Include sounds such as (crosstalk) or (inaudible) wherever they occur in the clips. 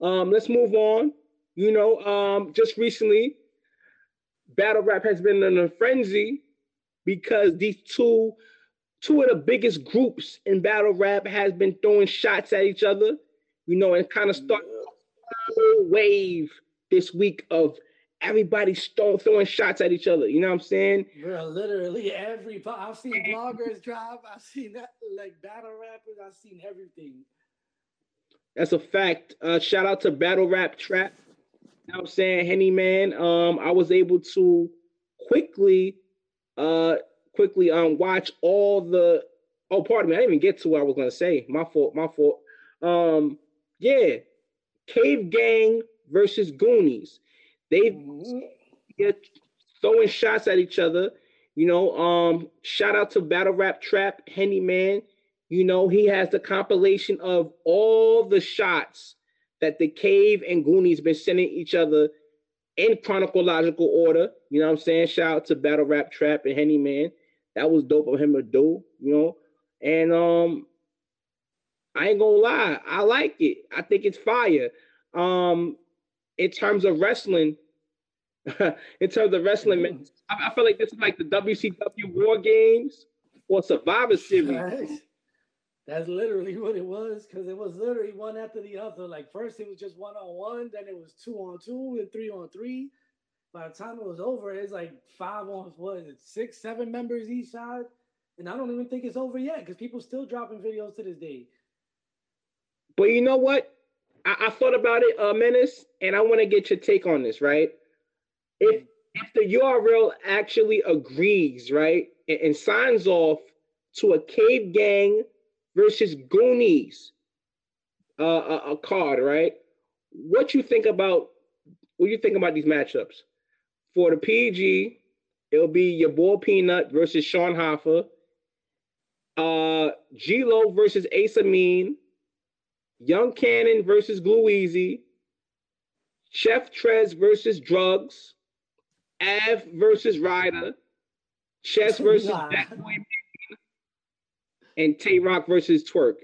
Um, let's move on. You know, um, just recently, battle rap has been in a frenzy because these two two of the biggest groups in battle rap has been throwing shots at each other. You know, and kind of start a wave this week of everybody start throwing shots at each other. You know what I'm saying? Bro, literally every I've seen bloggers drop, I've seen that like battle rappers, I've seen everything. That's a fact. Uh, shout out to Battle Rap Trap. You know what I'm saying? Henny Man. Um, I was able to quickly uh quickly um watch all the oh pardon me, I didn't even get to what I was gonna say. My fault, my fault. Um, yeah, Cave Gang versus Goonies. They mm-hmm. get throwing shots at each other. You know, um, shout out to Battle Rap Trap, Henny Man. You know, he has the compilation of all the shots that the Cave and Goonies been sending each other in chronological order. You know what I'm saying? Shout out to Battle Rap Trap and Henny Man. That was dope of him to do, you know. And um I ain't gonna lie, I like it. I think it's fire. Um in terms of wrestling, (laughs) in terms of wrestling, mm-hmm. I, I, feel like this is like the WCW War Games or Survivor Series. That's literally (laughs) what it was because it was literally one after the other. Like first it was just one on one, then it was two on two and three on three. By the time it was over, it's like five on what is it, six, seven members each side. And I don't even think it's over yet because people still dropping videos to this day. But you know what? I, I thought about it, uh, Menace, and I want to get your take on this, right? If if the URL actually agrees, right, and, and signs off to a cave gang versus Goonies uh, a, a, card, right? What you think about what you think about these matchups? For the PG, it'll be your boy Peanut versus Sean Hoffa. Uh, G-Lo versus Ace Amin. Young Cannon versus Glue Easy. Chef Trez versus Drugs. Av versus Ryder. Chess (laughs) versus Jack Boy and Tay Roc versus Twork?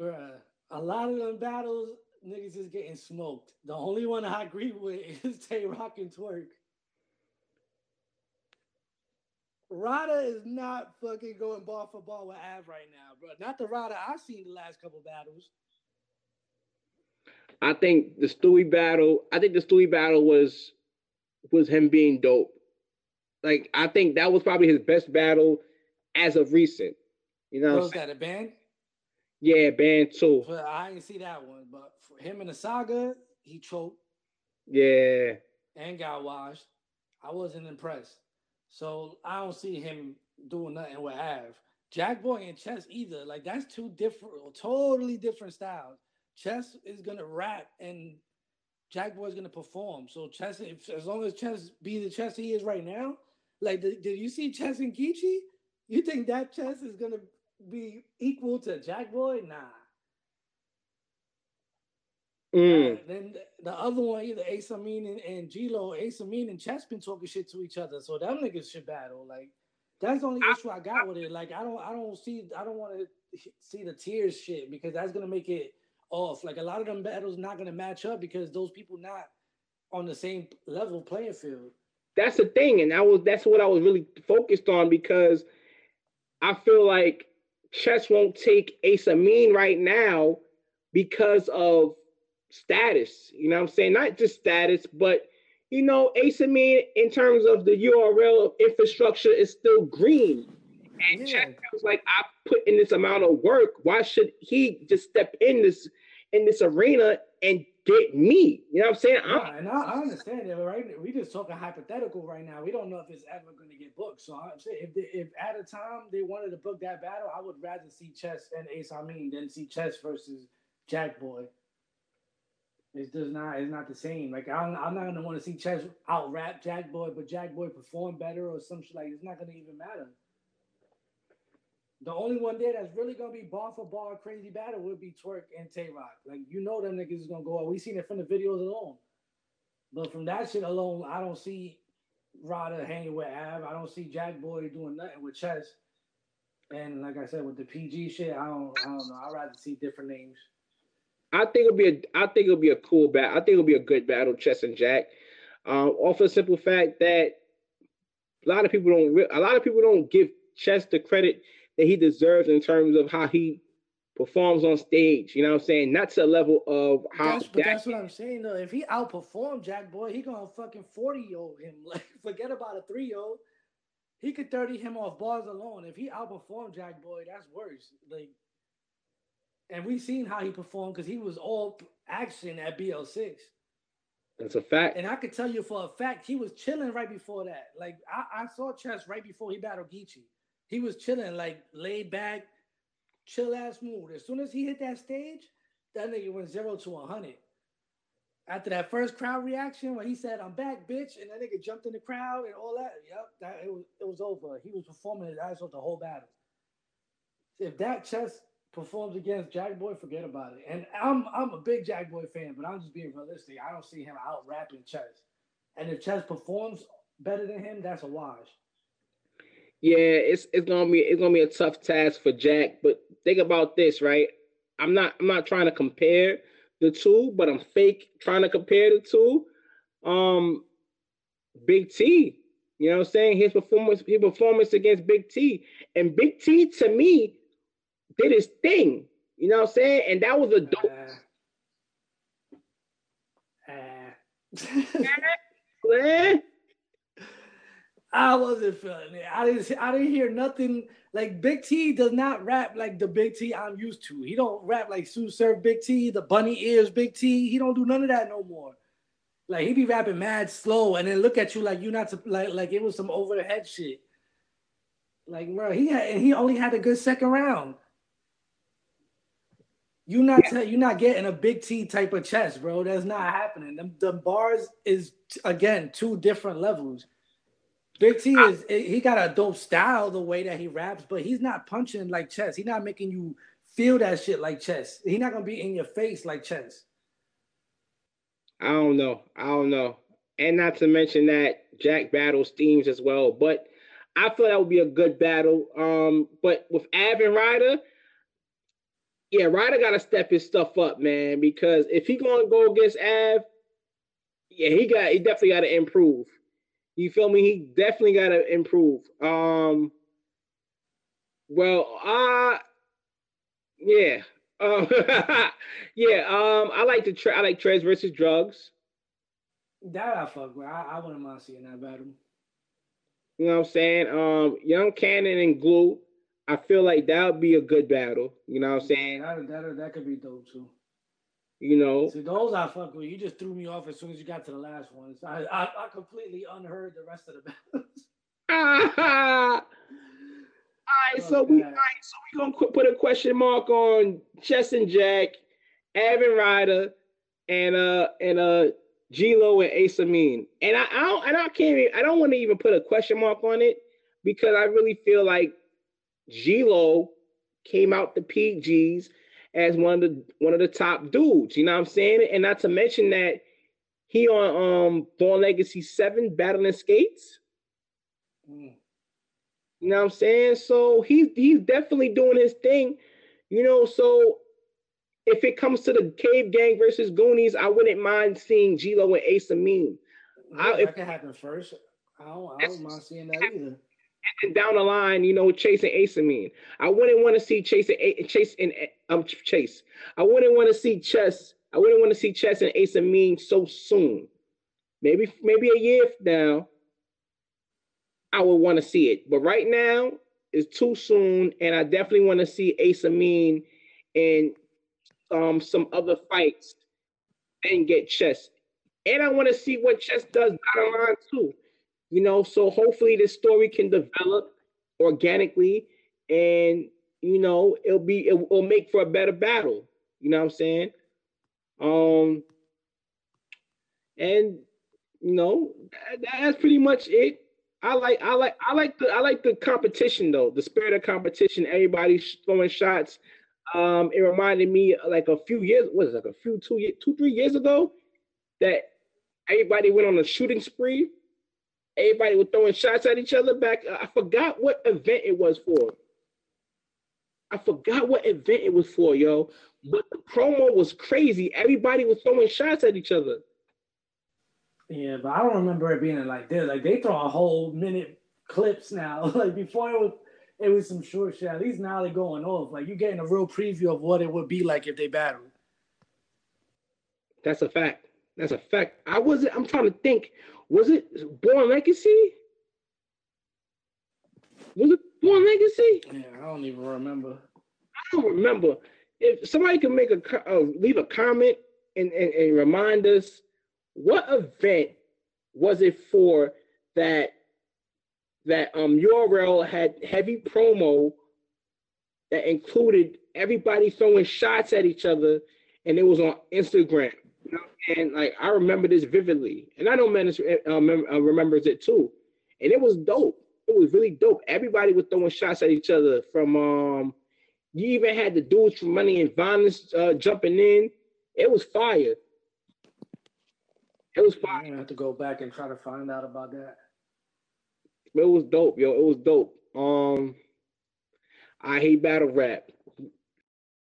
Bruh, a lot of them battles, niggas is getting smoked. The only one I agree with (laughs) is Tay Roc and Twork. Rada is not fucking going ball for ball with Av right now, bro. Not the Rada I've seen the last couple battles. I think the Stewie battle. I think the Stewie battle was was him being dope. Like I think that was probably his best battle as of recent. You know, was that a band? Yeah, band too. But I didn't see that one, but for him in the saga, he choked. Yeah. And got washed. I wasn't impressed. So I don't see him doing nothing with Av. Jack Boy and Chess either. Like that's two different, totally different styles. Chess is gonna rap and Jack Boy's gonna perform. So Chess, if, as long as Chess be the Chess he is right now, like did, did you see Chess and Geechi? You think that Chess is gonna be equal to Jack Boy? Nah. Mm. Uh, then the other one, either Ace Amin and, and G-Lo, Ace Amin and Chess been talking shit to each other, so them niggas should battle. Like that's the only I, issue I got with it. Like I don't, I don't see, I don't want to see the tears shit because that's gonna make it off. Like a lot of them battles not gonna match up because those people not on the same level playing field. That's the thing, and that was that's what I was really focused on because I feel like Chess won't take Ace Amin right now because of status. You know what I'm saying? Not just status, but you know, Ace Amin in terms of the URL infrastructure is still green. And yeah. Chess was like, I put in this amount of work. Why should he just step in this in this arena and get me. You know what I'm saying? I'm, and I, I, understand that, right? We just talking hypothetical right now. We don't know if it's ever going to get booked. So I'm saying if they, if at a time they wanted to book that battle, I would rather see Chess and Ace Amin than see Chess versus Jack Boy. It's just not. It's not the same. Like I'm, I'm not gonna want to see Chess out rap Jack Boy, but Jack Boy perform better or some shit like. It's not gonna even matter. The only one there that's really gonna be bar for bar crazy battle would be Twork and Tay Roc. Like you know them niggas is gonna go out. We seen it from the videos alone. But from that shit alone, I don't see Rada hanging with Av. I don't see Jack Boy doing nothing with Chess. And like I said, with the PG shit, I don't I don't know. I'd rather see different names. I think it'll be a I think it'll be a cool battle. I think it'll be a good battle, Chess and Jack. Um, off the simple fact that a lot of people don't a lot of people don't give Chess the credit that he deserves in terms of how he performs on stage. You know what I'm saying? Not to the level of how. That's, that's what I'm saying though. If he outperformed Jack Boy, he gonna fucking 40 year old him. (laughs) Like forget about a three year old. He could 30 him off bars alone. If he outperformed Jack Boy, that's worse. Like, and we seen how he performed because he was all action at BL6. That's a fact. And I could tell you for a fact he was chilling right before that. Like I, I saw Chess right before he battled Geechi. He was chilling, like laid back, chill ass mood. As soon as he hit that stage, that nigga went zero to a hundred. After that first crowd reaction, when he said, "I'm back, bitch," and that nigga jumped in the crowd and all that, yep, that it was it was over. He was performing his ass off the whole battle. If that chess performs against Jack Boy, forget about it. And I'm I'm a big Jack Boy fan, but I'm just being realistic. I don't see him out rapping Chess. And if Chess performs better than him, that's a wash. Yeah, it's it's gonna be it's gonna be a tough task for Jack. But think about this, right? I'm not I'm not trying to compare the two, but I'm fake trying to compare the two. Um, Big T, you know what I'm saying? His performance, his performance against Big T, and Big T to me did his thing. You know what I'm saying? And that was a dope. (laughs) Uh, uh. I wasn't feeling it. I didn't. I didn't hear nothing. Like Big T does not rap like the Big T I'm used to. He don't rap like Sue Surf Big T, the Bunny Ears Big T. He don't do none of that no more. Like he be rapping mad slow, and then look at you like you not to, like like it was some over the head shit. Like bro, he had and he only had a good second round. You not yeah. you not getting a big T type of chest, bro. That's not happening. The bars is again two different levels. Big T is he got a dope style the way that he raps, but he's not punching like chess. He's not making you feel that shit like chess. He's not gonna be in your face like chess. I don't know. I don't know. And not to mention that Jack battles themes as well. But I feel that would be a good battle. Um, but with Av and Ryder, yeah, Ryder gotta step his stuff up, man. Because if he gonna go against Av, yeah, he got he definitely gotta improve. You feel me? He definitely got to improve. Um, well, uh, yeah, um, (laughs) yeah. Um, I like to tra- I like Trez versus Drugs. That I fuck with. I, I wouldn't mind seeing that battle. You know what I'm saying? Um, Young Cannon and Glue. I feel like that would be a good battle. You know what I'm saying? That that, that could be dope too. You know, see those I fuck with. You just threw me off as soon as you got to the last ones. I, I, I completely unheard the rest of the battles. (laughs) all right, so we all right, so we gonna put a question mark on Chess and Jack, Evan Ryder, and uh and uh G-Lo and Ace Amin. And I, I don't and I can't even, I don't want to even put a question mark on it because I really feel like G-Lo came out the PGs as one of the one of the top dudes. You know what I'm saying? And not to mention that he on um Born Legacy 7 battling skates. Mm. You know what I'm saying? So he's he's definitely doing his thing. You know, so if it comes to the Cave Gang versus Goonies, I wouldn't mind seeing G-Lo and Ace Amin. Yeah, I, that if, can happen first. I don't, I don't mind seeing that either and down the line, you know, chasing Ace Amin. I wouldn't want to see Chase and Chase and um Chase. I wouldn't want to see Chess. I wouldn't want to see Chess and Ace Amin so soon. Maybe maybe a year now. I would want to see it, but right now it's too soon, and I definitely want to see Ace Amin in um some other fights and get Chess. And I want to see what Chess does down the line too. You know, so hopefully this story can develop organically and you know, it'll be it will make for a better battle. You know what I'm saying? Um and you know, that, that's pretty much it. I like I like I like the I like the competition though, the spirit of competition. Everybody throwing shots. Um, it reminded me like a few years, was it like a few two years, two three years ago, that everybody went on a shooting spree Everybody was throwing shots at each other back. I forgot what event it was for. I forgot what event it was for, yo. But the promo was crazy. Everybody was throwing shots at each other. Yeah, but I don't remember it being like this. Like they throw a whole minute clips now. (laughs) like before it was it was some short shit. At least now they're going off. Like you're getting a real preview of what it would be like if they battled. That's a fact. That's a fact. I wasn't. I'm trying to think. Was it Born Legacy? Was it Born Legacy? Yeah, I don't even remember. I don't remember. If somebody can make a uh, leave a comment and, and, and remind us what event was it for that that um URL had heavy promo that included everybody throwing shots at each other and it was on Instagram. You know, and like I remember this vividly, and I know Menace uh, uh, remembers it too, and it was dope. It was really dope. Everybody was throwing shots at each other. From um, you even had the dudes from Money and Violence uh, jumping in. It was fire. It was fire. I have to go back and try to find out about that. It was dope, yo. It was dope. Um, I hate battle rap.